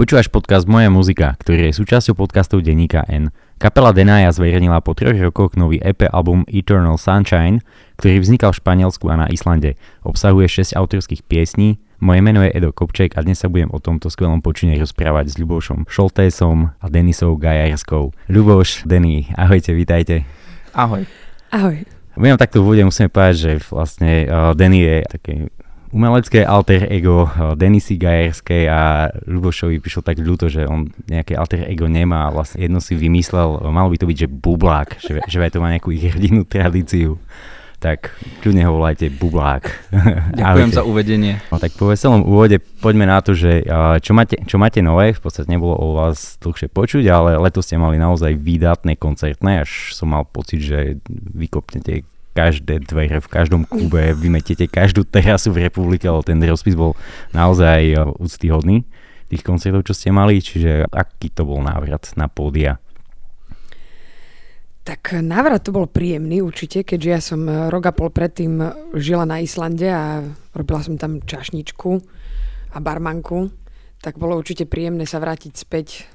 Počúvaš podcast Moja muzika, ktorý je súčasťou podcastov Denníka N. Kapela Denaya zverejnila po troch rokoch nový EP album Eternal Sunshine, ktorý vznikal v Španielsku a na Islande. Obsahuje 6 autorských piesní, moje meno je Edo Kopček a dnes sa budem o tomto skvelom počine rozprávať s Ľubošom Šoltésom a Denisou Gajarskou. Ľuboš, Denny, ahojte, vítajte. Ahoj. Ahoj. Budem takto v úvode musím povedať, že vlastne uh, Denny je také umelecké alter ego uh, Denisy Gajerskej a Ľubošovi prišlo tak ľúto, že on nejaké alter ego nemá a vlastne jedno si vymyslel, malo by to byť, že bublák, že, že to má nejakú ich hrdinú tradíciu tak kľudne ho volajte Bublák. Ďakujem za uvedenie. No tak po veselom úvode poďme na to, že čo máte, čo máte nové, v podstate nebolo o vás dlhšie počuť, ale letos ste mali naozaj výdatné koncertné, až som mal pocit, že vykopnete každé dvere v každom klube, vymetiete každú terasu v republike, ale ten rozpis bol naozaj úctyhodný tých koncertov, čo ste mali, čiže aký to bol návrat na pódia? Tak návrat to bol príjemný určite, keďže ja som eh, rok a pol predtým žila na Islande a robila som tam čašničku a barmanku, tak bolo určite príjemné sa vrátiť späť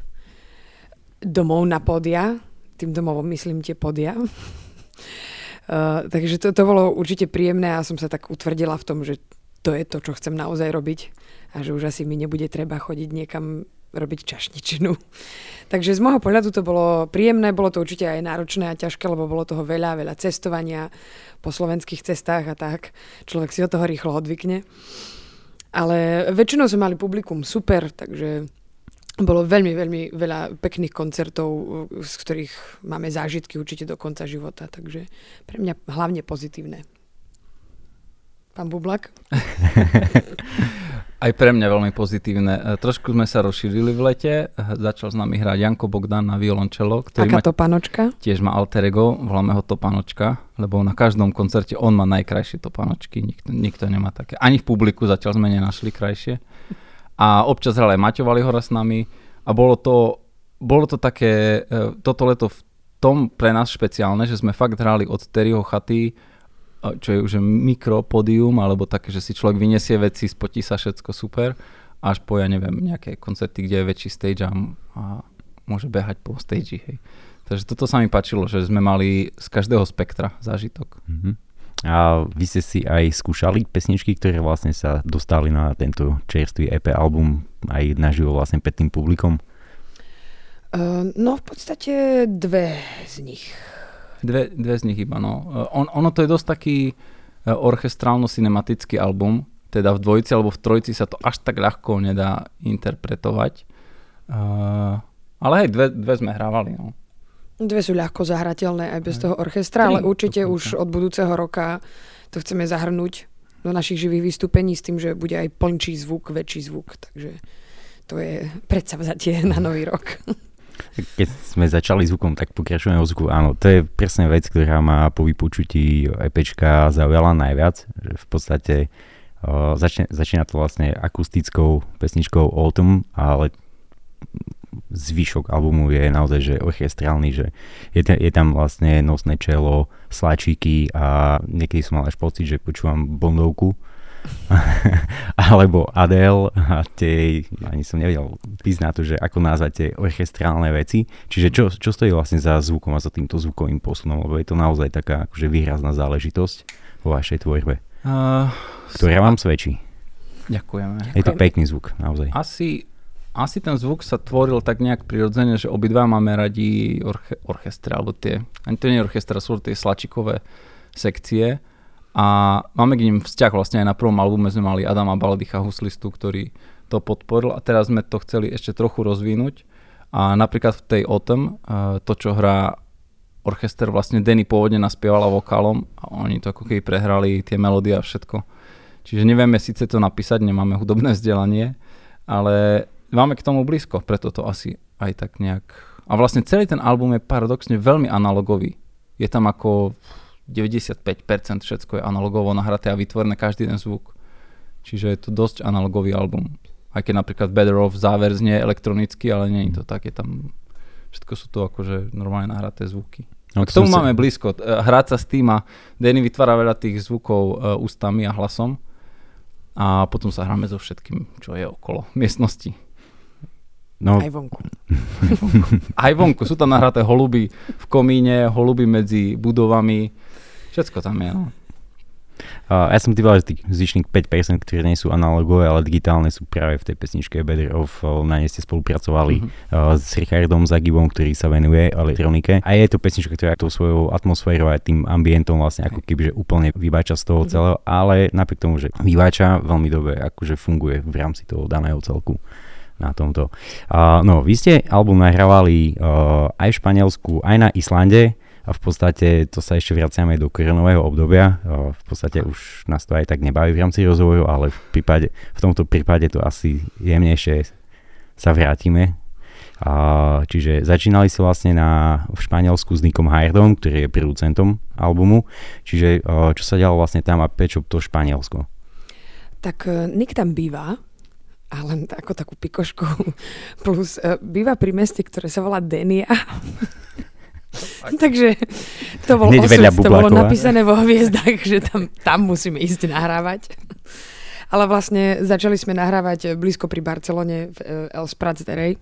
domov na podia. Tým domovom myslím tie podia. Uh, takže to, to bolo určite príjemné a som sa tak utvrdila v tom, že to je to, čo chcem naozaj robiť a že už asi mi nebude treba chodiť niekam robiť čašničinu. Takže z môjho pohľadu to bolo príjemné, bolo to určite aj náročné a ťažké, lebo bolo toho veľa, veľa cestovania po slovenských cestách a tak. Človek si od toho rýchlo odvykne. Ale väčšinou sme mali publikum super, takže bolo veľmi, veľmi veľa pekných koncertov, z ktorých máme zážitky určite do konca života, takže pre mňa hlavne pozitívne. Pán Bublak? Aj pre mňa veľmi pozitívne. E, trošku sme sa rozšírili v lete. Začal s nami hrať Janko Bogdan na violončelo. Ktorý Aká má, topanočka? Tiež má alter ego, voláme ho topanočka, lebo na každom koncerte on má najkrajšie topanočky. Nikto, nikto nemá také. Ani v publiku zatiaľ sme nenašli krajšie. A občas hral aj Maťo Valihora s nami. A bolo to, bolo to také, e, toto leto v tom pre nás špeciálne, že sme fakt hrali od Terryho chaty čo je už mikropodium, alebo také, že si človek vyniesie veci, spotí sa všetko super, až po, ja neviem, nejaké koncerty, kde je väčší stage a, a môže behať po stage. Hej. Takže toto sa mi páčilo, že sme mali z každého spektra zážitok. Mm-hmm. A vy ste si aj skúšali pesničky, ktoré vlastne sa dostali na tento čerstvý EP album aj naživo vlastne pred tým publikom? Uh, no v podstate dve z nich. Dve, dve z nich iba, no. Eh, on, ono to je dosť taký eh, orchestrálno-cinematický album, teda v dvojici alebo v trojici sa to až tak ľahko nedá interpretovať. Uh, ale hej, dve, dve sme hrávali, no. Dve sú ľahko zahrateľné aj bez toho orchestra, ale určite už od budúceho roka to chceme zahrnúť do našich živých vystúpení s tým, že bude aj plnčí zvuk, väčší zvuk, takže to je predsavzatie na nový rok. Keď sme začali zvukom, tak pokračujeme o zvuku. Áno, to je presne vec, ktorá ma po vypočutí EPčka zaujala najviac. Že v podstate uh, začne, začína to vlastne akustickou pesničkou Autumn, ale zvyšok albumu je naozaj že orchestrálny, že je, t- je tam vlastne nosné čelo, sláčiky a niekedy som mal až pocit, že počúvam bondovku alebo Adele a tie, ani som nevedel písť na to, že ako nazvať tie orchestrálne veci. Čiže čo, čo stojí vlastne za zvukom a za týmto zvukovým posunom, lebo je to naozaj taká akože výrazná záležitosť vo vašej tvorbe, uh, ktorá vám svedčí. Ďakujeme. Je to pekný zvuk, naozaj. Asi, asi ten zvuk sa tvoril tak nejak prirodzene, že obidva máme radi orche, orchestre, alebo tie, ani to nie je orchestra, sú tie slačikové sekcie a máme k ním vzťah vlastne aj na prvom albume sme mali Adama Baldicha, huslistu, ktorý to podporil a teraz sme to chceli ešte trochu rozvinúť a napríklad v tej Autumn eh, to, čo hrá orchester, vlastne Denny pôvodne naspievala vokálom a oni to ako keby prehrali tie melódie a všetko. Čiže nevieme síce to napísať, nemáme hudobné vzdelanie, ale máme k tomu blízko, preto to asi aj tak nejak... A vlastne celý ten album je paradoxne veľmi analogový. Je tam ako 95% všetko je analogovo nahraté a vytvorené každý ten zvuk. Čiže je to dosť analogový album. Aj keď napríklad Better Off záver znie elektronicky, ale nie je to tak, je tam všetko sú to akože normálne nahraté zvuky. No, k tomu máme sa... blízko. E, hrať sa s tým a Danny vytvára veľa tých zvukov uh, ústami a hlasom a potom sa hráme so všetkým, čo je okolo miestnosti. No, aj vonku. aj vonku. Sú tam nahraté holuby v komíne, holuby medzi budovami. Všetko tam je. No. Uh, ja som typoval, že tých zvyšných 5%, ktoré nie sú analogové, ale digitálne sú práve v tej pesničke Better Off. Na nej ste spolupracovali uh-huh. uh, s Richardom Zagibom, ktorý sa venuje elektronike. A je to pesnička, ktorá tou svojou atmosférou a tým ambientom vlastne ako keby že úplne vybača z toho uh-huh. celého, ale napriek tomu, že vybača veľmi dobre akože funguje v rámci toho daného celku na tomto. Uh, no, vy ste album nahrávali uh, aj v Španielsku, aj na Islande a v podstate to sa ešte vraciame do koronového obdobia. V podstate už nás to aj tak nebaví v rámci rozvoju, ale v, prípade, v tomto prípade to asi jemnejšie sa vrátime. čiže začínali sa vlastne na, v Španielsku s Nikom Hairdom, ktorý je producentom albumu. Čiže čo sa dialo vlastne tam a prečo to Španielsko? Tak Nick tam býva, a len ako takú pikošku. Plus e, býva pri meste, ktoré sa volá Denia. Takže to bol osud, to bolo napísané vo hviezdach, že tam, tam musíme ísť nahrávať. Ale vlastne začali sme nahrávať blízko pri Barcelone v eh, El Sprats de Rey,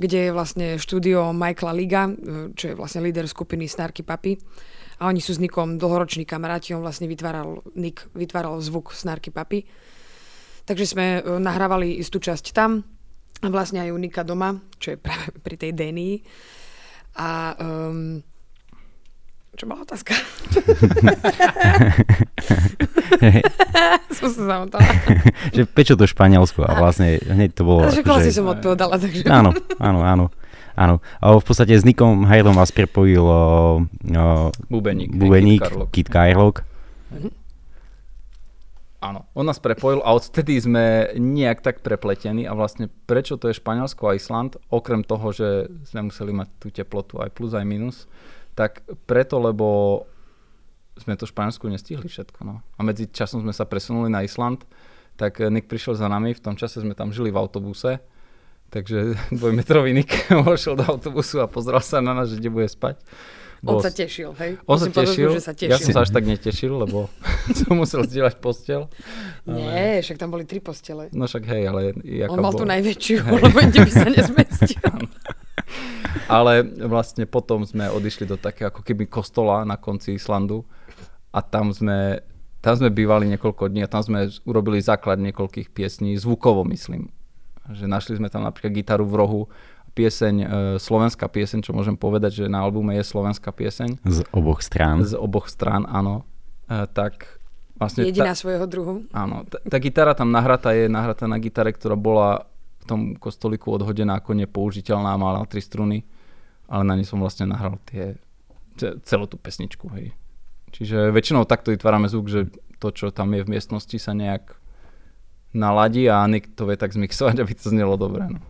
kde je vlastne štúdio Michaela Liga, eh, čo je vlastne líder skupiny Snarky Papi. A oni sú s Nikom dlhoroční kamaráti, on vlastne vytváral, Nik vytváral zvuk Snarky Papi. Takže sme eh, nahrávali istú časť tam, a vlastne aj u Nika doma, čo je práve pri tej Denii. A um, čo bola otázka? som sa zamotala. že prečo to Španielsko? A vlastne hneď to bolo... Že že... si odpovedala, takže... Áno, áno, áno. Áno. A v podstate s Nikom Hajlom vás prepojil o, o, Bubeník, Bubeník Kit Kajlok. Mm-hmm. Áno, on nás prepojil a odtedy sme nejak tak prepletení a vlastne prečo to je Španielsko a Island, okrem toho, že sme museli mať tú teplotu aj plus aj minus, tak preto, lebo sme to v Španielsku nestihli všetko. No. A medzi časom sme sa presunuli na Island, tak Nick prišiel za nami, v tom čase sme tam žili v autobuse, takže dvojmetrový Nick vošiel do autobusu a pozrel sa na nás, že kde bude spať. On sa tešil, hej? On Musím sa tešil, že sa tešil. ja som sa až tak netešil, lebo som musel zdieľať postel. Nie, však tam boli tri postele. No však hej, ale... On mal bol... tú najväčšiu, lebo inde by sa nezmestil. ale vlastne potom sme odišli do takého ako keby kostola na konci Islandu a tam sme, tam sme bývali niekoľko dní a tam sme urobili základ niekoľkých piesní, zvukovo myslím. Že našli sme tam napríklad gitaru v rohu pieseň, e, slovenská pieseň, čo môžem povedať, že na albume je slovenská pieseň. Z oboch strán. Z oboch strán, áno. E, tak vlastne... Jediná tá, svojho druhu. Áno. Tá, tá gitara tam nahratá je nahratá na gitare, ktorá bola v tom kostoliku odhodená ako nepoužiteľná, mala tri struny, ale na nej som vlastne nahral tie, celú tú pesničku, hej. Čiže väčšinou takto vytvárame zvuk, že to, čo tam je v miestnosti, sa nejak naladí a Nick to vie tak zmixovať, aby to znelo dobre. No.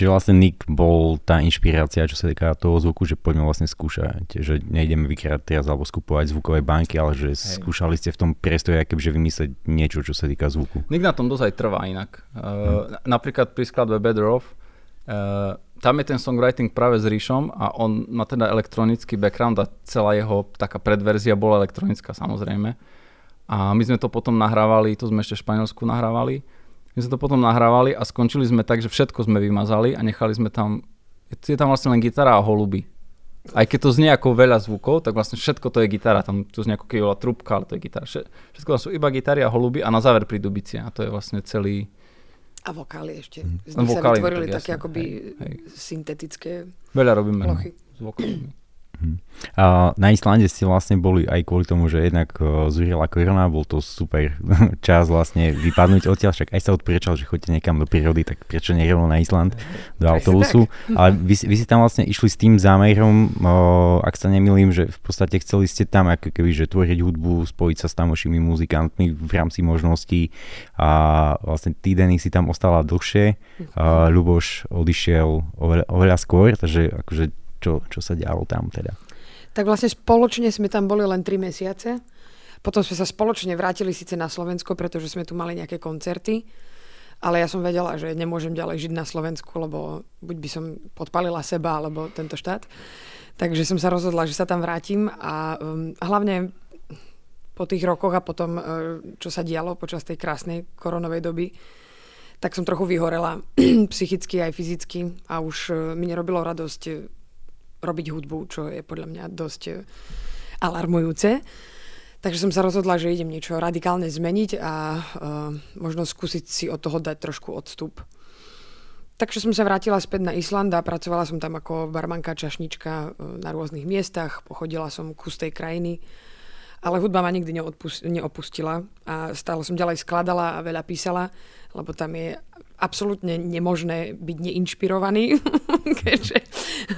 Čiže vlastne Nick bol tá inšpirácia, čo sa týka toho zvuku, že poďme vlastne skúšať, že nejdeme vykrát teraz alebo skupovať zvukové banky, ale že Hej. skúšali ste v tom priestore že vymyslieť niečo, čo sa týka zvuku. Nick na tom dosť aj trvá inak. Uh, hm. Napríklad pri skladbe Better Off, uh, tam je ten songwriting práve s Ríšom a on má teda elektronický background a celá jeho taká predverzia bola elektronická samozrejme. A my sme to potom nahrávali, to sme ešte v Španielsku nahrávali my sme to potom nahrávali a skončili sme tak, že všetko sme vymazali a nechali sme tam, je tam vlastne len gitara a holuby. Aj keď to znie ako veľa zvukov, tak vlastne všetko to je gitara. Tam tu znie ako keby trubka, ale to je gitara. Všetko tam sú iba gitary a holuby a na záver prídu bicie. A to je vlastne celý... A vokály ešte. Z nich vokály, sa vytvorili také akoby hej, hej. syntetické Veľa robíme no, s vokálmi. Mhm. A na Islande ste vlastne boli aj kvôli tomu, že jednak uh, zúrila korona, bol to super čas vlastne vypadnúť odtiaľ, však aj sa odporúčal, že chodíte niekam do prírody, tak prečo nerovno na Island do autobusu. Ale vy, vy si tam vlastne išli s tým zámerom, uh, ak sa nemýlim, že v podstate chceli ste tam ako keby, že tvoriť hudbu, spojiť sa s tamošími muzikantmi v rámci možností a vlastne ty, Denny, si tam ostala dlhšie, uh, Ľuboš odišiel oveľa, oveľa skôr, takže akože čo, čo sa dialo tam teda. Tak vlastne spoločne sme tam boli len 3 mesiace. Potom sme sa spoločne vrátili síce na Slovensko, pretože sme tu mali nejaké koncerty. Ale ja som vedela, že nemôžem ďalej žiť na Slovensku, lebo buď by som podpalila seba, alebo tento štát. Takže som sa rozhodla, že sa tam vrátim a um, hlavne po tých rokoch a potom, uh, čo sa dialo počas tej krásnej koronovej doby, tak som trochu vyhorela psychicky aj fyzicky a už e, mi nerobilo radosť e, robiť hudbu, čo je podľa mňa dosť e, alarmujúce. Takže som sa rozhodla, že idem niečo radikálne zmeniť a uh, možno skúsiť si od toho dať trošku odstup. Takže som sa vrátila späť na Island a pracovala som tam ako barmanka, čašnička na rôznych miestach, pochodila som kus tej krajiny ale hudba ma nikdy neopustila a stále som ďalej skladala a veľa písala, lebo tam je absolútne nemožné byť neinšpirovaný, keďže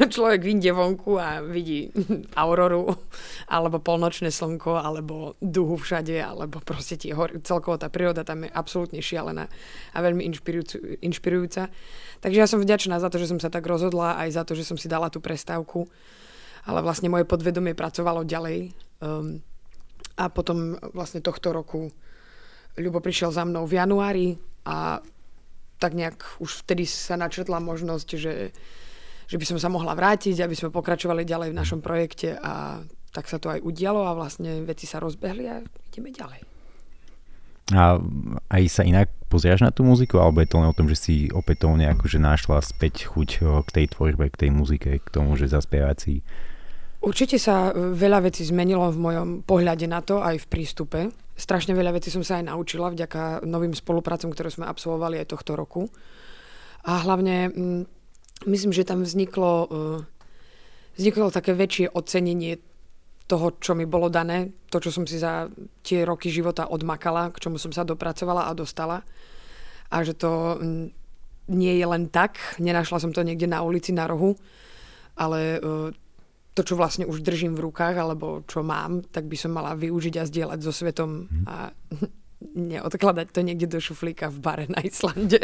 človek vyjde vonku a vidí auroru, alebo polnočné slnko, alebo duhu všade, alebo proste tie hory, celkovo tá príroda tam je absolútne šialená a veľmi inšpirujúca. Takže ja som vďačná za to, že som sa tak rozhodla, aj za to, že som si dala tú prestávku, ale vlastne moje podvedomie pracovalo ďalej. Um, a potom vlastne tohto roku Ľubo prišiel za mnou v januári a tak nejak už vtedy sa načrtla možnosť, že, že by som sa mohla vrátiť, aby sme pokračovali ďalej v našom projekte a tak sa to aj udialo a vlastne veci sa rozbehli a ideme ďalej. A aj sa inak pozrieš na tú muziku, alebo je to len o tom, že si opätovne akože našla späť chuť k tej tvorbe, k tej muzike, k tomu, že zaspievať si Určite sa e, veľa vecí zmenilo v mojom pohľade na to, aj v prístupe. Strašne veľa vecí som sa aj naučila vďaka novým spoluprácom, ktoré sme absolvovali aj tohto roku. A hlavne mm, myslím, že tam vzniklo, e, vzniklo také väčšie ocenenie toho, čo mi bolo dané, to, čo som si za tie roky života odmakala, k čomu som sa dopracovala a dostala. A že to mm, nie je len tak, nenašla som to niekde na ulici, na rohu, ale e, to, čo vlastne už držím v rukách, alebo čo mám, tak by som mala využiť a zdieľať so svetom mhm. a neodkladať to niekde do šuflíka v bare na Islande.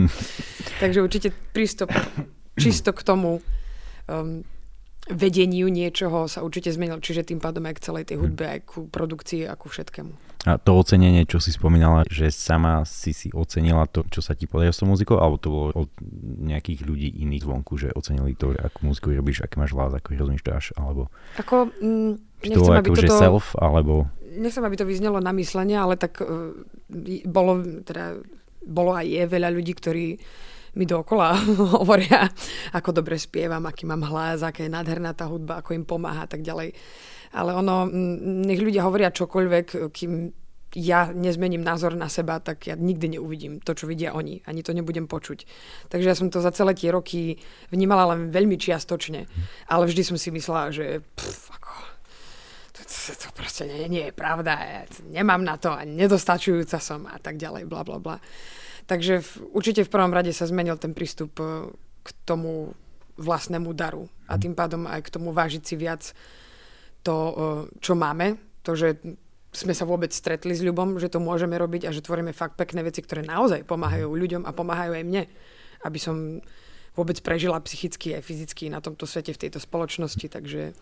Takže určite prístup čisto k tomu um, vedeniu niečoho sa určite zmenil, čiže tým pádom aj k celej tej hudbe, aj ku produkcii a ku všetkému. A to ocenenie, čo si spomínala, že sama si si ocenila to, čo sa ti podarí s tou muzikou, alebo to bolo od nejakých ľudí iných zvonku, že ocenili to, akú muziku robíš, aké máš hlas, ako rozmýšľaš, alebo... Ako, mm, to bolo ako, že self, alebo... Nechcem, aby to vyznelo na myslenie, ale tak uh, bolo, teda, bolo aj je veľa ľudí, ktorí mi dookola hovoria, ako dobre spievam, aký mám hlas, aká je nádherná tá hudba, ako im pomáha a tak ďalej ale ono, nech ľudia hovoria čokoľvek, kým ja nezmením názor na seba, tak ja nikdy neuvidím to, čo vidia oni. Ani to nebudem počuť. Takže ja som to za celé tie roky vnímala len veľmi čiastočne. Ale vždy som si myslela, že pff, ako, to, to, to proste nie, nie je pravda. Ja nemám na to a nedostačujúca som a tak ďalej, bla bla bla. Takže v, určite v prvom rade sa zmenil ten prístup e, k tomu vlastnému daru a tým pádom aj k tomu vážiť si viac to, e, čo máme, to, že sme sa vôbec stretli s ľubom, že to môžeme robiť a že tvoríme fakt pekné veci, ktoré naozaj pomáhajú ľuďom a pomáhajú aj mne, aby som vôbec prežila psychicky aj fyzicky na tomto svete, v tejto spoločnosti, takže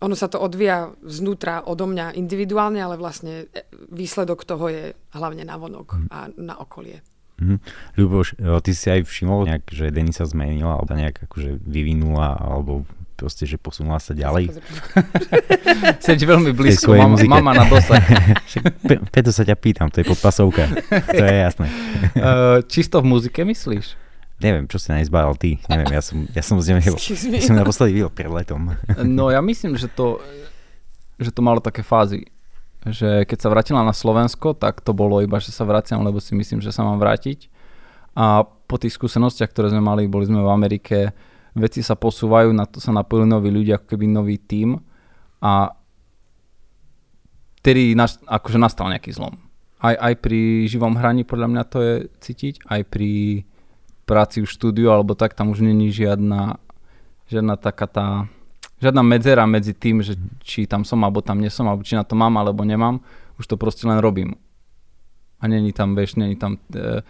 ono sa to odvíja znútra odo mňa individuálne, ale vlastne e, výsledok toho je hlavne na vonok a na okolie. Mm-hmm. Ľuboš, e, ty si aj všimol nejak, že Denisa zmenila alebo nejak akože vyvinula alebo proste, že posunula sa ďalej. Seď veľmi blízko, mama, mama na dosah. Preto sa ťa pýtam, to je podpasovka, to je jasné. Uh, čisto v muzike myslíš? Neviem, čo si nezbával ty. Neviem, ja som, ja som z neho, ja som naposledy videl pred letom. no ja myslím, že to, že to malo také fázy. Že keď sa vrátila na Slovensko, tak to bolo iba, že sa vraciam, lebo si myslím, že sa mám vrátiť. A po tých skúsenostiach, ktoré sme mali, boli sme v Amerike, veci sa posúvajú, na to sa napojili noví ľudia, ako keby nový tím a vtedy naš, akože nastal nejaký zlom. Aj, aj pri živom hraní podľa mňa to je cítiť, aj pri práci v štúdiu alebo tak, tam už není žiadna, žiadna taká tá, žiadna medzera medzi tým, že či tam som alebo tam nesom, alebo či na to mám alebo nemám, už to proste len robím. A není tam, vieš, není tam e,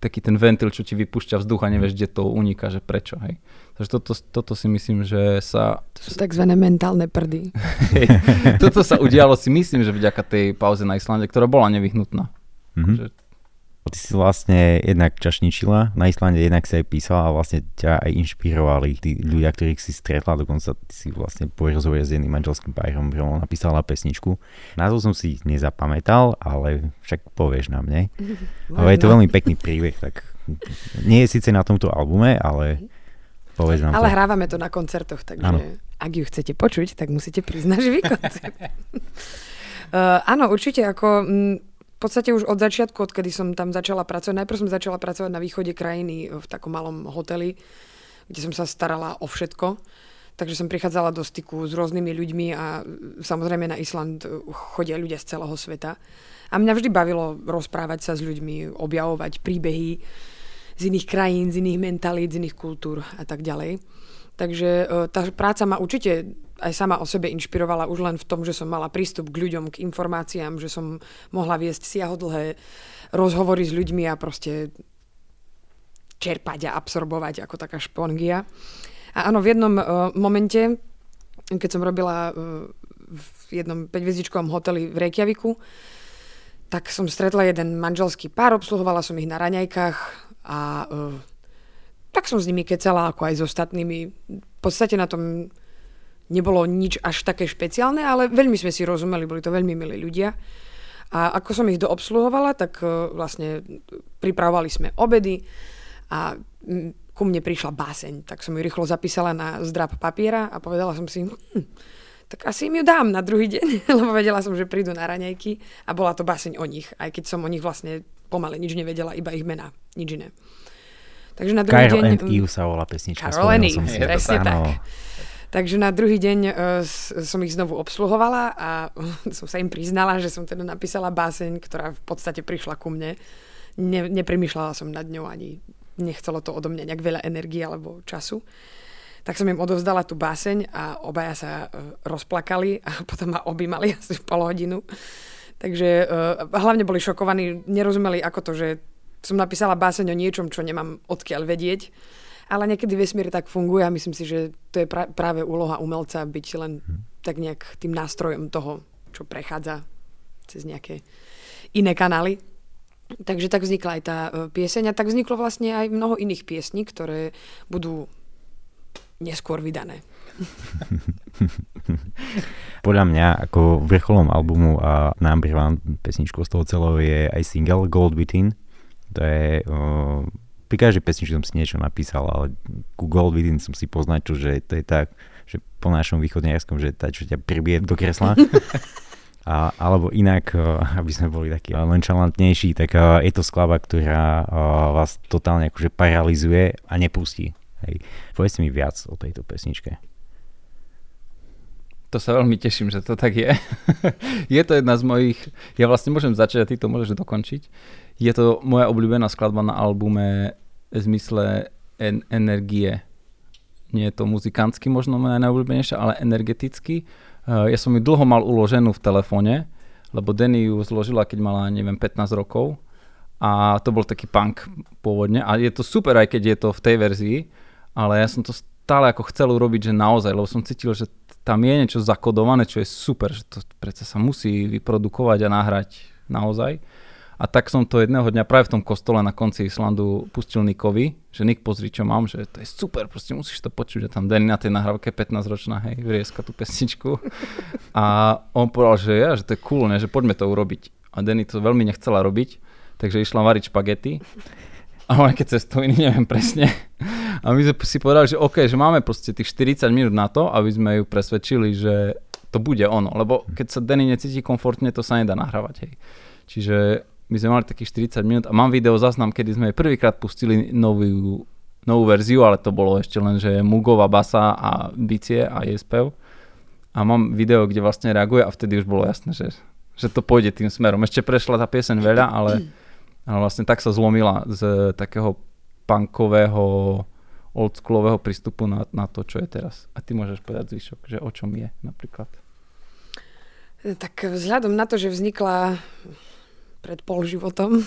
taký ten ventil, čo ti vypúšťa vzduch a nevieš, kde to uniká, že prečo, hej. Takže toto, toto si myslím, že sa... To sú tzv. mentálne prdy. hej, toto sa udialo si myslím, že vďaka tej pauze na Islande, ktorá bola nevyhnutná. Mm-hmm. Že Ty si vlastne jednak čašničila na Islande, jednak si aj písala a vlastne ťa aj inšpirovali tí ľudia, ktorých si stretla, dokonca ty si vlastne po rozhovore s jedným manželským párom napísala pesničku. Názov som si nezapamätal, ale však povieš nám, nie? Ale je to veľmi pekný príbeh, tak nie je síce na tomto albume, ale povedz nám Ale to. hrávame to na koncertoch, takže Áno. ak ju chcete počuť, tak musíte priznať živý koncert. uh, áno, určite, ako mm, podstate už od začiatku, odkedy som tam začala pracovať, najprv som začala pracovať na východe krajiny v takom malom hoteli, kde som sa starala o všetko. Takže som prichádzala do styku s rôznymi ľuďmi a mm, samozrejme na Island uh, chodia ľudia z celého sveta. A mňa vždy bavilo rozprávať sa s ľuďmi, objavovať príbehy z iných krajín, z iných mentalít, z iných kultúr a tak ďalej. Takže e, tá práca ma určite aj sama o sebe inšpirovala už len v tom, že som mala prístup k ľuďom, k informáciám, že som mohla viesť siahodlhé rozhovory s ľuďmi a proste čerpať a absorbovať ako taká špongia. A áno, v jednom uh, momente, keď som robila uh, v jednom 5 hoteli v Reykjaviku, tak som stretla jeden manželský pár, obsluhovala som ich na raňajkách a uh, tak som s nimi kecala, ako aj s ostatnými. V podstate na tom nebolo nič až také špeciálne, ale veľmi sme si rozumeli, boli to veľmi milí ľudia. A ako som ich doobsluhovala, tak uh, vlastne pripravovali sme obedy a ku mne prišla báseň, tak som ju rýchlo zapísala na zdrab papiera a povedala som si, hm, tak asi im ju dám na druhý deň, lebo vedela som, že prídu na raňajky a bola to báseň o nich, aj keď som o nich vlastne pomaly nič nevedela, iba ich mená, nič iné. Takže na druhý Carol deň... and Eve sa volá pesnička. Carol and Eve, presne Áno. tak. Takže na druhý deň uh, som ich znovu obsluhovala a som sa im priznala, že som teda napísala báseň, ktorá v podstate prišla ku mne. Ne, neprimýšľala som nad ňou ani nechcelo to odo mňa nejak veľa energie alebo času. Tak som im odovzdala tú báseň a obaja sa uh, rozplakali a potom ma objímali asi pol hodinu. Takže uh, hlavne boli šokovaní, nerozumeli ako to, že som napísala báseň o niečom, čo nemám odkiaľ vedieť. Ale niekedy vesmír tak funguje a myslím si, že to je pra- práve úloha umelca byť len tak nejak tým nástrojom toho, čo prechádza cez nejaké iné kanály. Takže tak vznikla aj tá e, pieseň a tak vzniklo vlastne aj mnoho iných piesní, ktoré budú neskôr vydané. Podľa mňa ako vrcholom albumu a one pesničkou z toho celého je aj single Gold Within. To je... Uh, pri každej pesničke som si niečo napísal, ale ku Gold Within som si poznačil, že to je tak, že po našom východniarskom, že tá, čo ťa pribije do kresla. A, alebo inak, aby sme boli takí lenčalantnejší, tak je to skladba, ktorá vás totálne akože paralizuje a nepustí. Hej. Povedz mi viac o tejto pesničke. To sa veľmi teším, že to tak je. je to jedna z mojich, ja vlastne môžem začať a ty to môžeš dokončiť. Je to moja obľúbená skladba na albume v zmysle en- energie. Nie je to muzikantsky možno moja najobľúbenejšia, ale energeticky. Uh, ja som ju dlho mal uloženú v telefóne, lebo Denny ju zložila, keď mala, neviem, 15 rokov. A to bol taký punk pôvodne. A je to super, aj keď je to v tej verzii, ale ja som to stále ako chcel urobiť, že naozaj, lebo som cítil, že tam je niečo zakodované, čo je super, že to predsa sa musí vyprodukovať a nahrať naozaj. A tak som to jedného dňa práve v tom kostole na konci Islandu pustil Nikovi, že Nik pozri čo mám, že to je super, proste musíš to počuť, že tam Danny na tej nahrávke 15 ročná, hej, vrieska tú pesničku. A on povedal, že ja, že to je cool, ne, že poďme to urobiť. A Danny to veľmi nechcela robiť, takže išla variť špagety. A on keď cestoviny, neviem presne. A my sme si povedali, že OK, že máme proste tých 40 minút na to, aby sme ju presvedčili, že to bude ono. Lebo keď sa Danny necíti komfortne, to sa nedá nahrávať. Hej. Čiže my sme mali takých 40 minút a mám video záznam, kedy sme prvýkrát pustili novú, novú verziu, ale to bolo ešte len, že Mugová basa a bicie a jej spev. A mám video, kde vlastne reaguje a vtedy už bolo jasné, že, že to pôjde tým smerom. Ešte prešla tá pieseň veľa, ale, ale vlastne tak sa zlomila z takého punkového oldschoolového prístupu na, na to, čo je teraz. A ty môžeš povedať zvyšok, že o čom je napríklad. Tak vzhľadom na to, že vznikla pred pol životom,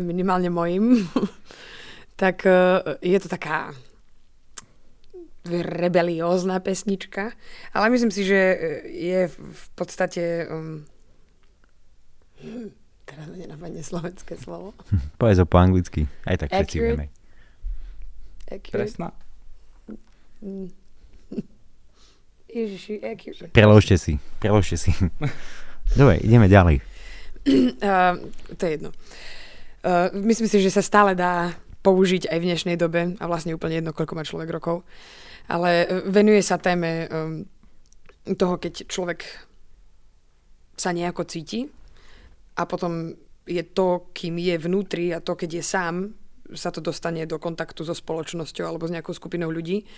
minimálne mojim, tak eh, je to taká rebeliózna pesnička, ale myslím si, že je v podstate um, Teraz mi nenapadne slovenské slovo. Povedz ho po anglicky. Aj tak všetci vieme. Presná. Mm. Ježiši, accurate. Preložte si. Preložte si. Dobre, ideme ďalej. Uh, to je jedno. Uh, myslím si, že sa stále dá použiť aj v dnešnej dobe a vlastne úplne jedno, koľko má človek rokov. Ale uh, venuje sa téme um, toho, keď človek sa nejako cíti a potom je to, kým je vnútri a to, keď je sám, sa to dostane do kontaktu so spoločnosťou alebo s nejakou skupinou ľudí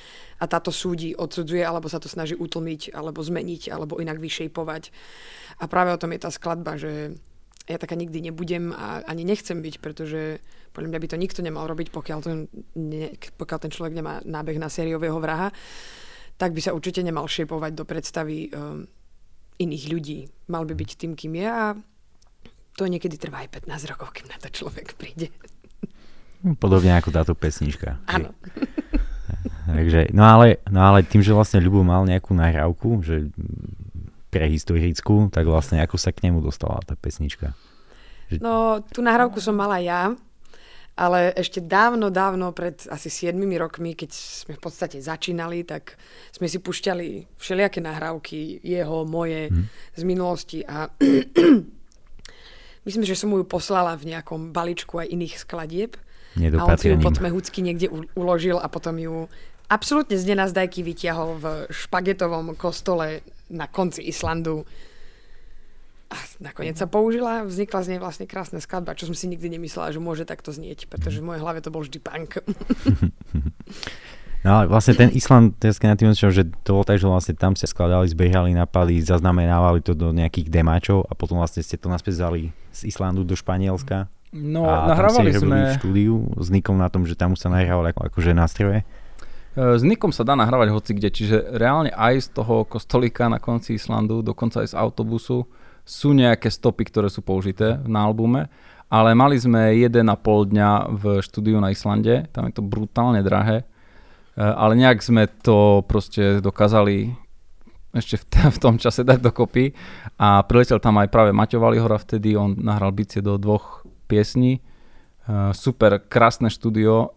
a táto súdi, odsudzuje alebo sa to snaží utlmiť alebo zmeniť alebo inak vyšejpovať. A práve o tom je tá skladba, že ja taká nikdy nebudem a ani nechcem byť, pretože podľa mňa by to nikto nemal robiť, pokiaľ ten, ne, pokiaľ ten človek nemá nábeh na sériového vraha, tak by sa určite nemal šepovať do predstavy um, iných ľudí. Mal by byť tým, kým je a to niekedy trvá aj 15 rokov, kým na to človek príde. Podobne ako táto pesnička. Áno. Takže, no ale, no ale tým, že vlastne Ľubo mal nejakú nahrávku, že prehistorickú, tak vlastne ako sa k nemu dostala tá pesnička? No, tú nahrávku som mala ja, ale ešte dávno, dávno, pred asi 7 rokmi, keď sme v podstate začínali, tak sme si pušťali všelijaké nahrávky, jeho, moje, Mhm. z minulosti a myslím, že som mu ju poslala v nejakom balíčku aj iných skladieb. A on si ju Mehucky niekde uložil a potom ju absolútne z nenazdajky vyťahol v špagetovom kostole na konci Islandu. A nakoniec sa použila, vznikla z nej vlastne krásna skladba, čo som si nikdy nemyslela, že môže takto znieť, pretože v mojej hlave to bol vždy punk. No ale vlastne ten Island, na tým že to bolo tak, že vlastne tam ste skladali, zbehali napady, zaznamenávali to do nejakých demáčov a potom vlastne ste to naspäť vzali z Islandu do Španielska. No, a tam nahrávali ste sme... v štúdiu s Nikom na tom, že tam už sa nahrávali ako, akože nástroje. E, S Nikom sa dá nahrávať hoci kde, čiže reálne aj z toho kostolíka na konci Islandu, dokonca aj z autobusu sú nejaké stopy, ktoré sú použité na albume, ale mali sme 1,5 dňa v štúdiu na Islande, tam je to brutálne drahé, E, ale nejak sme to proste dokázali ešte v, t- v tom čase dať dokopy a priletel tam aj práve Maťo Valihora vtedy, on nahral bicie do dvoch piesní, E, super, krásne štúdio,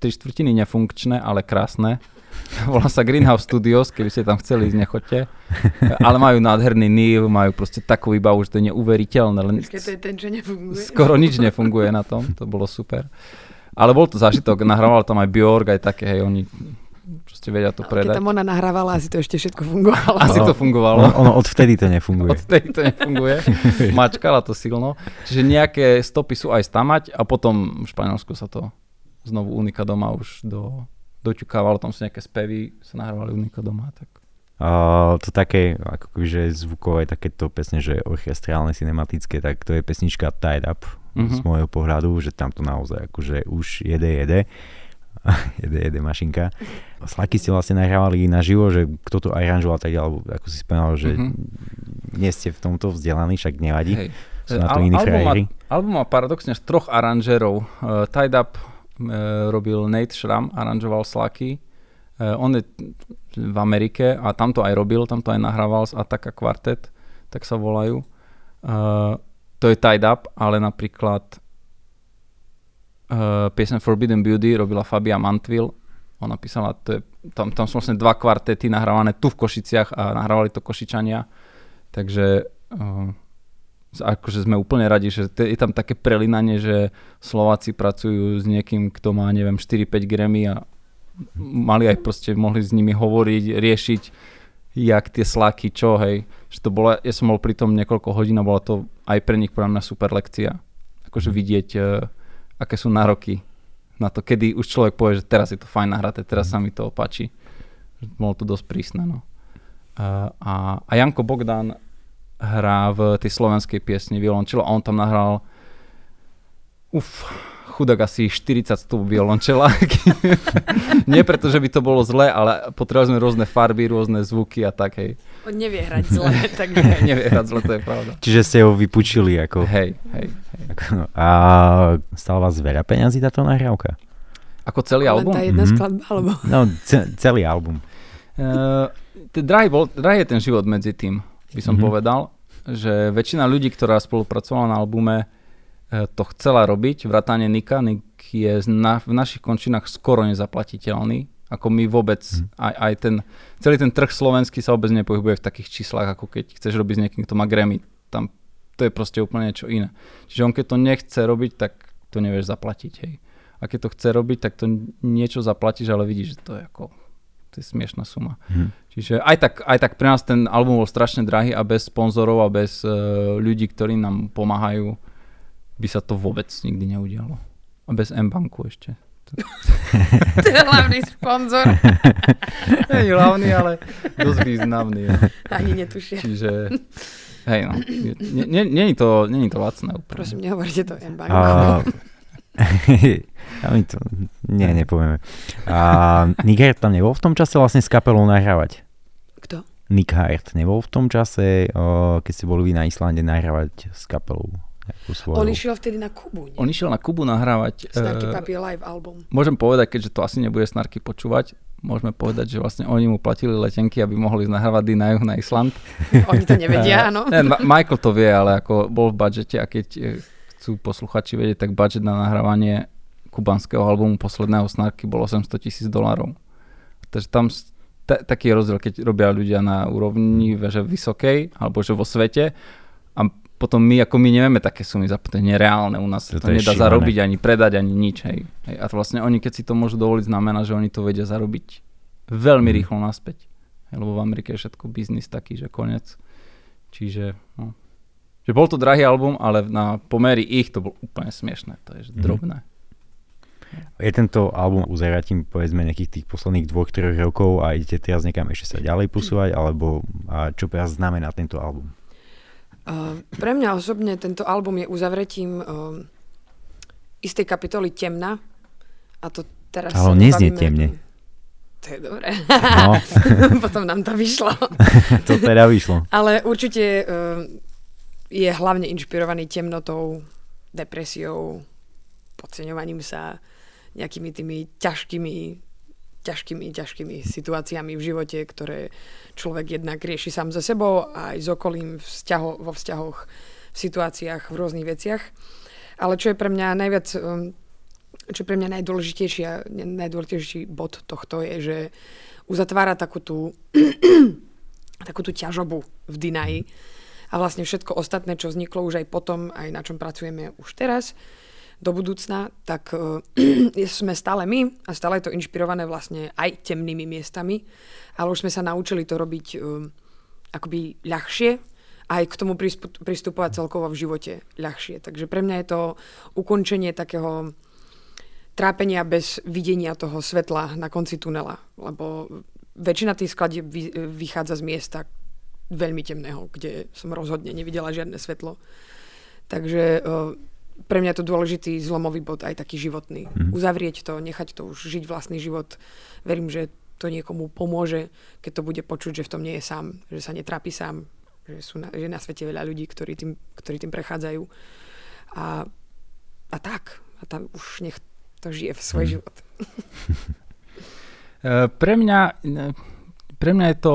tri štvrtiny nefunkčné, ale krásne. Volá sa Greenhouse Studios, keby ste tam chceli ísť, nechoďte. Ale majú nádherný nív, majú proste takú výbavu, že to je neuveriteľné. Len Keď to je ten, čo nefunguje. skoro nič nefunguje na tom, to bolo super. Ale bol to zážitok, nahrával tam aj Bjork, aj také, hej, oni proste vedia to Ale Keď predať. tam ona nahrávala, asi to ešte všetko fungovalo. Asi to Ono, fungovalo. ono odvtedy to nefunguje. Odtedy to nefunguje. Mačkala to silno. Čiže nejaké stopy sú aj stamať a potom v Španielsku sa to znovu Unika doma už do, doťukávalo, tam sú nejaké spevy, sa nahrávali Unika doma. Tak. Uh, to také, ako keby, že zvukové takéto pesne, že orchestrálne, cinematické, tak to je pesnička Tied Up z Mhm. môjho pohľadu, že tam to naozaj akože už jede, jede. jede, jede mašinka. Slaky ste vlastne nahrávali naživo, že kto to aranžoval tak, alebo ako si spomínal, že Mhm. nie ste v tomto vzdelaní, však nevadí. Hej. Sú na to Al- iní album, má, album má paradoxne až troch aranžerov. Uh, Tied Up uh, robil Nate Schramm, aranžoval Slaky. Uh, on je v Amerike a tam to aj robil, tam to aj nahrával z Ataka Quartet, tak sa volajú. Uh, to je Tied Up, ale napríklad uh, piesen Forbidden Beauty robila Fabia Mantville. Ona písala, to je, tam, tam sú vlastne dva kvartety nahrávané tu v Košiciach a nahrávali to Košičania. Takže uh, akože sme úplne radi, že je tam také prelinanie, že Slováci pracujú s niekým, kto má, neviem, 4-5 Grammy a mali aj proste, mohli s nimi hovoriť, riešiť, jak tie slaky, čo, hej. Že to bolo, ja som bol pri tom niekoľko hodín a bola to aj pre nich podľa mňa super lekcia. Akože vidieť, uh, aké sú nároky na to, kedy už človek povie, že teraz je to fajn nahraté, teraz sa mi to páči. Bolo to dosť prísne, no. Uh, a, a Janko Bogdan hrá v tej slovenskej piesni violončelo a on tam nahral uf, chudák asi 40 stúp violončela. Nie preto, že by to bolo zlé, ale potrebovali sme rôzne farby, rôzne zvuky a tak, hej. On nevie hrať zle, takže... Nevie hrať zle, to je pravda. Čiže ste ho vypučili ako... Hej, hej, hej. a stala vás veľa peňazí táto nahrávka? Ako celý Len album? tá jedna Mhm. skladba, alebo... No, ce- celý album. Uh, drahý, bol, drahý je ten život medzi tým, by som Mhm. povedal. že väčšina ľudí, ktorá spolupracovala na albume, to chcela robiť, vrátane Nika. Nik je na, v našich končinách skoro nezaplatiteľný. Ako my vôbec, hmm. aj, aj ten, celý ten trh slovenský sa vôbec nepohybuje v takých číslach, ako keď chceš robiť s niekým, kto má Grammy. Tam to je proste úplne niečo iné. Čiže on keď to nechce robiť, tak to nevieš zaplatiť, hej. A keď to chce robiť, tak to niečo zaplatíš, ale vidíš, že to je ako to je smiešná suma. Hmm. Čiže aj tak, aj tak pre nás ten album bol strašne drahý a bez sponzorov a bez uh, ľudí, ktorí nám pomáhajú, by sa to vôbec nikdy neudialo. A bez M-banku ešte. to je hlavný sponzor. Nie je hlavný, ale dosť významný. No. Ani netušia. Čiže, hej no, nie je to, to lacné úplne. Prosím, nehovorte to M-banku. Uh, ja mi to, nie, nepovieme. A Nick Hart tam nebol v tom čase vlastne s kapelou nahrávať? Kto? Nick Hart nebol v tom čase, keď ste boli vy na Islande nahrávať s kapelou? On išiel vtedy na Kubu, nie? On išiel na Kubu nahrávať. Snarky uh, Papi Live album. Môžem povedať, keďže to asi nebude Snarky počúvať, môžeme povedať, že vlastne oni mu platili letenky, aby mohli nahrávať Dinajú na Island. Oni to nevedia, áno. Michael to vie, ale ako bol v budžete a keď chcú posluchači vedieť, tak budget na nahrávanie kubanského albumu posledného snarky bol 800 tisíc dolárov. Takže tam t- taký je rozdiel, keď robia ľudia na úrovni že vysokej, alebo že vo svete a potom my, ako my nevieme také sumy za to je nereálne u nás, to, to nedá šívané. zarobiť ani predať, ani nič. Hej. Hej. A to vlastne oni, keď si to môžu dovoliť, znamená, že oni to vedia zarobiť veľmi mm. rýchlo naspäť. Hej, lebo v Amerike je všetko biznis taký, že konec. Čiže no, že bol to drahý album, ale na pomery ich to bolo úplne smiešné. To je mm-hmm. drobné. Je tento album uzeratím povedzme nejakých tých posledných dvoch, troch rokov a idete teraz niekam ešte sa ďalej posúvať, alebo a čo vás znamená tento album? Uh, pre mňa osobne tento album je uzavretím uh, istej kapitoly Temna a to teraz Ale on neznie temne. To je dobré. No. Potom nám to vyšlo. to teda vyšlo. Ale určite uh, je hlavne inšpirovaný temnotou, depresiou, podceňovaním sa, nejakými tými ťažkými, ťažkými, ťažkými situáciami v živote, ktoré človek jednak rieši sám so sebou a aj s okolím vzťaho, vo vzťahoch, v situáciách, v rôznych veciach. Ale čo je pre mňa najviac, um, čo je pre mňa najdôležitejší, najdôležitejší bod tohto je, že uzatvára takú tú, takú tú ťažobu v Dinaji, a vlastne všetko ostatné, čo vzniklo už aj potom, aj na čom pracujeme už teraz, do budúcna, tak uh, sme stále my a stále je to inšpirované vlastne aj temnými miestami, ale už sme sa naučili to robiť uh, akoby ľahšie a aj k tomu pristupovať celkovo v živote ľahšie. Takže pre mňa je to ukončenie takého trápenia bez videnia toho svetla na konci tunela, lebo väčšina tých skladieb vychádza z miesta, veľmi temného, kde som rozhodne nevidela žiadne svetlo. Takže uh, pre mňa je to dôležitý zlomový bod, aj taký životný. Mm-hmm. Uzavrieť to, nechať to už žiť vlastný život. Verím, že to niekomu pomôže, keď to bude počuť, že v tom nie je sám, že sa netrápi sám, že sú na, že na svete veľa ľudí, ktorí tým, ktorí tým prechádzajú. A, a tak. A tam už nech to žije v svoj mm. život. E, pre mňa pre mňa je to,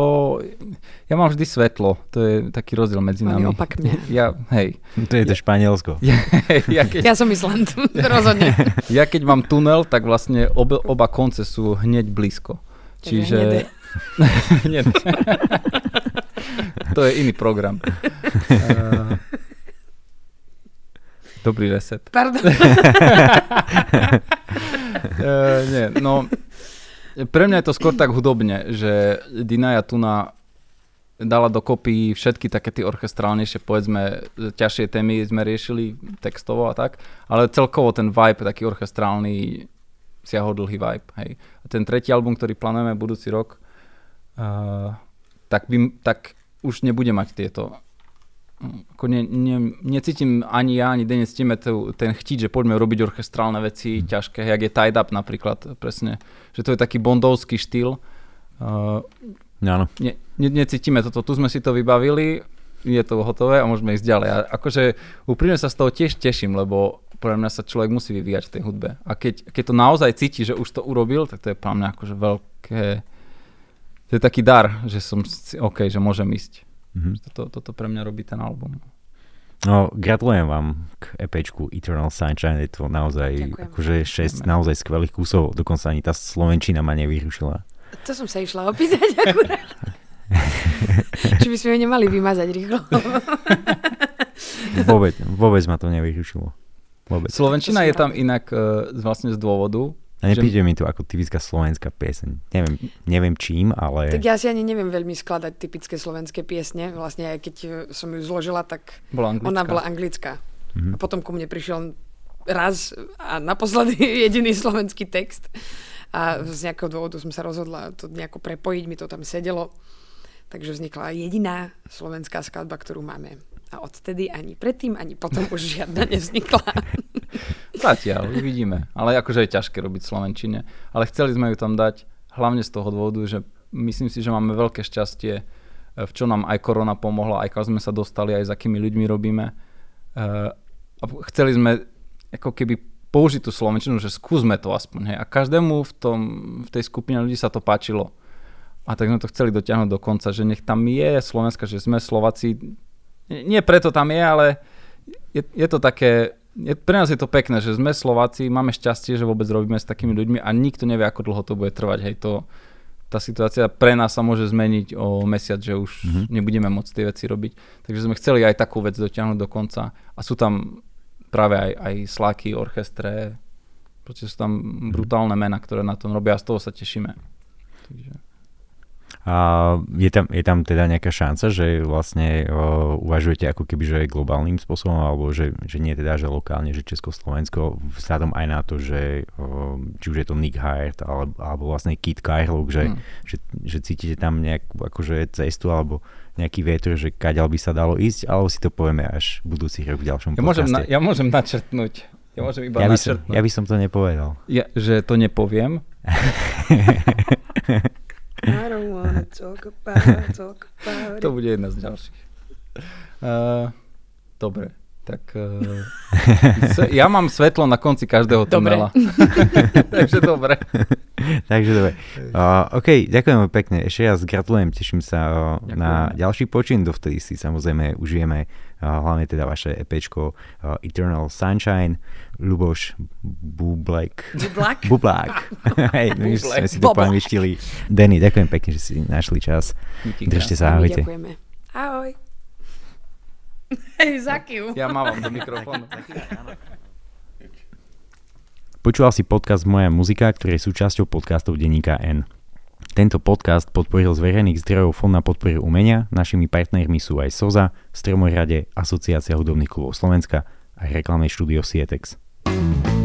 ja mám vždy svetlo, to je taký rozdiel medzi nami. opak mňa. Ja, hej. To je to Španielsko. Ja, ja, keď, ja som Island, rozhodne. Ja keď mám tunel, tak vlastne oba, oba konce sú hneď blízko. Čiže... Nie, to je iný program. Uh, dobrý reset. Pardon. uh, nie, no pre mňa je to skôr tak hudobne, že Dinaja Tuna dala dokopy všetky také tie orchestrálnejšie, povedzme, ťažšie témy sme riešili textovo a tak, ale celkovo ten vibe, taký orchestrálny, siahol dlhý vibe, hej. A ten tretí album, ktorý plánujeme budúci rok, uh, tak, by, tak už nebude mať tieto ako ne, ne, necítim ani ja, ani Denis cítime ten chtiť, že poďme robiť orchestrálne veci mm. ťažké, jak je Tied Up napríklad, presne. Že to je taký bondovský štýl. Uh, Áno. Ne, ne, necítime toto, tu sme si to vybavili, je to hotové a môžeme ísť ďalej. A akože úprimne sa z toho tiež teším, lebo podľa mňa sa človek musí vyvíjať v tej hudbe. A keď, keď to naozaj cíti, že už to urobil, tak to je pre mňa akože veľké... To je taký dar, že som OK, že môžem ísť. Mm-hmm. Toto, toto pre mňa robí ten album. No, gratulujem vám k EPčku Eternal Sunshine, je to naozaj Ďakujem. akože 6 naozaj skvelých kusov, dokonca ani tá Slovenčina ma nevyrušila. To som sa išla opýtať akurát. Či by sme ju nemali vymazať rýchlo. vôbec, vôbec ma to nevyrušilo. Vôbec. Slovenčina je tam inak uh, vlastne z dôvodu, a nepríde že... mi to ako typická slovenská pieseň. Neviem, neviem čím, ale... Tak ja si ani neviem veľmi skladať typické slovenské piesne. Vlastne aj keď e, som ju zložila, tak bola ona bola anglická. Mm-hmm. A potom ku mne prišiel raz a naposledy jediný slovenský text. A z nejakého dôvodu som sa rozhodla to nejako prepojiť, mi to tam sedelo. Takže vznikla jediná slovenská skladba, ktorú máme. A odtedy ani predtým, ani potom už žiadna nevznikla. Zatiaľ, uvidíme. Ale akože je ťažké robiť v Slovenčine. Ale chceli sme ju tam dať hlavne z toho dôvodu, že myslím si, že máme veľké šťastie, v čo nám aj korona pomohla, aj kam sme sa dostali, aj s akými ľuďmi robíme. Eh, a chceli sme ako keby použiť tú Slovenčinu, že skúsme to aspoň. Hej. A každému v, tom, v tej skupine ľudí sa to páčilo. A tak sme to chceli dotiahnuť do konca, že nech tam je Slovenska, že sme Slováci. Nie preto tam je, ale je, je to také je, pre nás je to pekné, že sme Slováci, máme šťastie, že vôbec robíme s takými ľuďmi a nikto nevie, ako dlho to bude trvať. Hej, to, tá situácia pre nás sa môže zmeniť o mesiac, že už mm-hmm. nebudeme môcť tie veci robiť. Takže sme chceli aj takú vec dotiahnuť do konca. A sú tam práve aj, aj slaky, orchestre, proste sú tam brutálne mená, ktoré na tom robia a z toho sa tešíme. Takže... A je tam, je tam teda nejaká šanca, že vlastne o, uvažujete ako keby že globálnym spôsobom, alebo že, že nie teda, že lokálne, že Československo, vzhľadom aj na to, že o, či už je to Nick Hyatt, alebo, alebo vlastne Kit Kajhluk, že, hmm. že, že cítite tam nejakú akože cestu, alebo nejaký vietor, že kaďal by sa dalo ísť, alebo si to povieme až budúci rok v ďalšom ja môžem, na, ja môžem načrtnúť. Ja môžem iba ja by, som, ja by som to nepovedal. Ja, že to nepoviem. To bude jedna z ďalších. Uh, dobre, tak uh, ja mám svetlo na konci každého tunela. Takže dobre. Takže dobre. Uh, OK, ďakujem pekne. Ešte raz gratulujem, teším sa uh, na ďalší počin. Dovtedy si samozrejme užijeme uh, hlavne teda vaše EPčko uh, Eternal Sunshine. Luboš Bublek. Bublak? Bublák. Hej, my už sme si to poangličtili. Denny, ďakujem pekne, že si našli čas. Díky, Držte sa, ahojte. Ďakujeme. Ahoj. Hej, zakiu. Ja mávam do mikrofónu. Počúval si podcast Moja muzika, ktorý je súčasťou podcastov Deníka N. Tento podcast podporil z verejných zdrojov Fond na podporu umenia. Našimi partnermi sú aj SOZA, Stromorade, Asociácia hudobných klubov Slovenska a reklamné štúdio Sietex. thank you